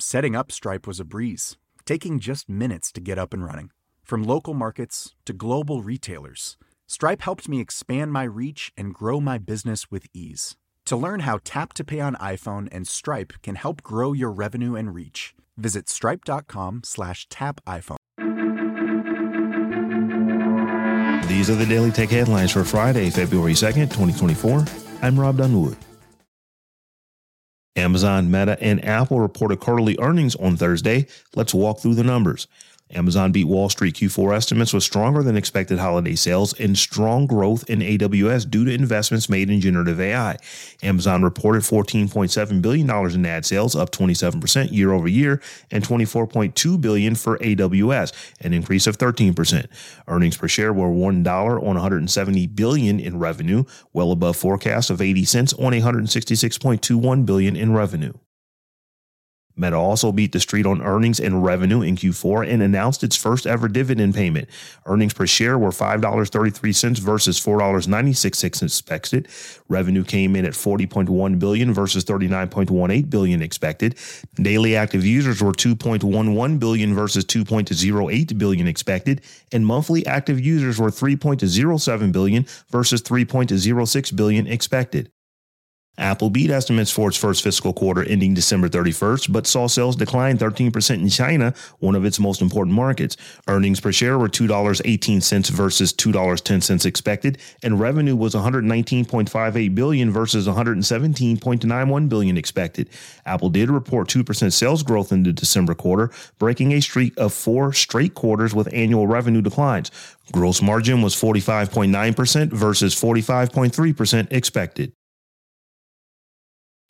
Setting up Stripe was a breeze, taking just minutes to get up and running. From local markets to global retailers, Stripe helped me expand my reach and grow my business with ease. To learn how Tap to Pay on iPhone and Stripe can help grow your revenue and reach, visit stripe.com slash tap iPhone. These are the Daily Tech headlines for Friday, February 2nd, 2024. I'm Rob Dunwood. Amazon, Meta, and Apple reported quarterly earnings on Thursday. Let's walk through the numbers. Amazon beat Wall Street Q4 estimates with stronger than expected holiday sales and strong growth in AWS due to investments made in generative AI. Amazon reported $14.7 billion in ad sales, up 27% year over year, and 24.2 billion for AWS, an increase of 13%. Earnings per share were $1 on 170 billion in revenue, well above forecast of 80 cents on 166.21 billion in revenue. Meta also beat the street on earnings and revenue in Q4 and announced its first ever dividend payment. Earnings per share were $5.33 versus $4.96 expected. Revenue came in at 40.1 billion versus 39.18 billion expected. Daily active users were 2.11 billion versus 2.08 billion expected, and monthly active users were 3.07 billion versus 3.06 billion expected. Apple beat estimates for its first fiscal quarter ending December 31st, but saw sales decline 13% in China, one of its most important markets. Earnings per share were $2.18 versus $2.10 expected, and revenue was 119.58 billion versus 117.91 billion expected. Apple did report 2% sales growth in the December quarter, breaking a streak of four straight quarters with annual revenue declines. Gross margin was 45.9% versus 45.3% expected.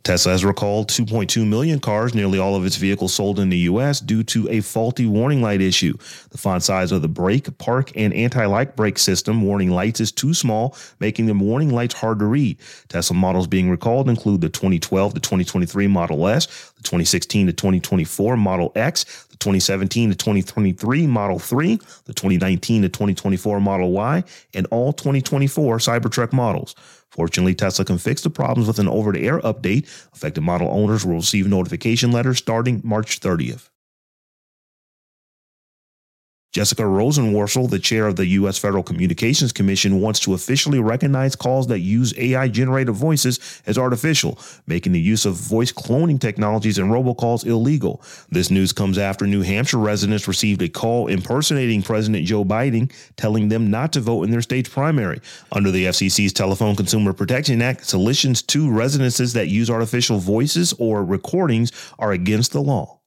Tesla has recalled 2.2 million cars, nearly all of its vehicles sold in the U.S., due to a faulty warning light issue. The font size of the brake, park, and anti lock brake system warning lights is too small, making the warning lights hard to read. Tesla models being recalled include the 2012 to 2023 Model S, the 2016 to 2024 Model X, the 2017 to 2023 Model 3, the 2019 to 2024 Model Y, and all 2024 Cybertruck models. Fortunately, Tesla can fix the problems with an over the air update. Affected model owners will receive notification letters starting March 30th. Jessica Rosenworcel, the chair of the U.S. Federal Communications Commission, wants to officially recognize calls that use AI generated voices as artificial, making the use of voice cloning technologies and robocalls illegal. This news comes after New Hampshire residents received a call impersonating President Joe Biden, telling them not to vote in their state's primary. Under the FCC's Telephone Consumer Protection Act, solicitations to residences that use artificial voices or recordings are against the law.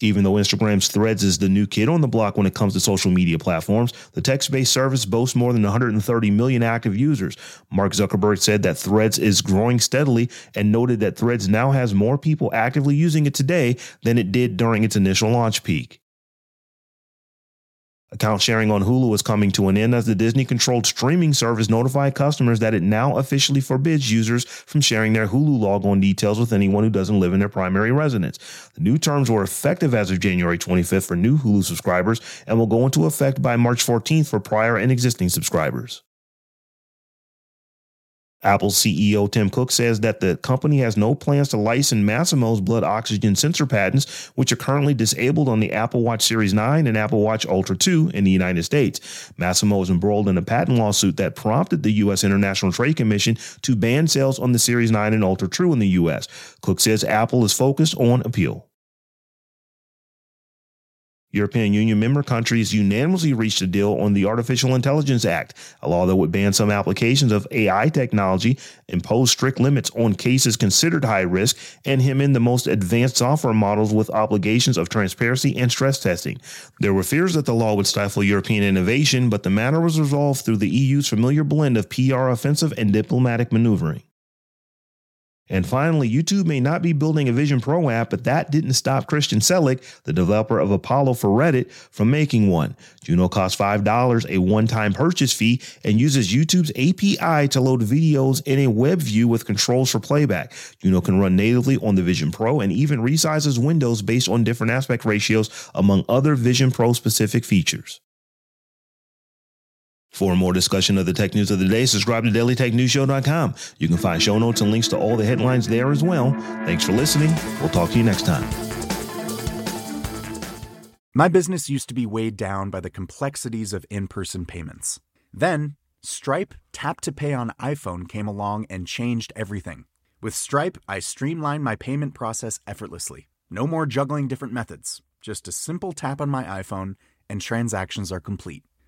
Even though Instagram's Threads is the new kid on the block when it comes to social media platforms, the text based service boasts more than 130 million active users. Mark Zuckerberg said that Threads is growing steadily and noted that Threads now has more people actively using it today than it did during its initial launch peak. Account sharing on Hulu is coming to an end as the Disney controlled streaming service notified customers that it now officially forbids users from sharing their Hulu logon details with anyone who doesn't live in their primary residence. The new terms were effective as of January 25th for new Hulu subscribers and will go into effect by March 14th for prior and existing subscribers. Apple CEO Tim Cook says that the company has no plans to license Masimo's blood oxygen sensor patents, which are currently disabled on the Apple Watch Series 9 and Apple Watch Ultra 2 in the United States. Masimo is embroiled in a patent lawsuit that prompted the U.S. International Trade Commission to ban sales on the Series 9 and Ultra 2 in the U.S. Cook says Apple is focused on appeal. European Union member countries unanimously reached a deal on the Artificial Intelligence Act, a law that would ban some applications of AI technology, impose strict limits on cases considered high risk, and hem in the most advanced software models with obligations of transparency and stress testing. There were fears that the law would stifle European innovation, but the matter was resolved through the EU's familiar blend of PR offensive and diplomatic maneuvering. And finally, YouTube may not be building a Vision Pro app, but that didn't stop Christian Selig, the developer of Apollo for Reddit, from making one. Juno costs $5, a one time purchase fee, and uses YouTube's API to load videos in a web view with controls for playback. Juno can run natively on the Vision Pro and even resizes windows based on different aspect ratios, among other Vision Pro specific features. For more discussion of the tech news of the day, subscribe to dailytechnewsshow.com. You can find show notes and links to all the headlines there as well. Thanks for listening. We'll talk to you next time. My business used to be weighed down by the complexities of in person payments. Then, Stripe Tap to Pay on iPhone came along and changed everything. With Stripe, I streamlined my payment process effortlessly. No more juggling different methods, just a simple tap on my iPhone, and transactions are complete.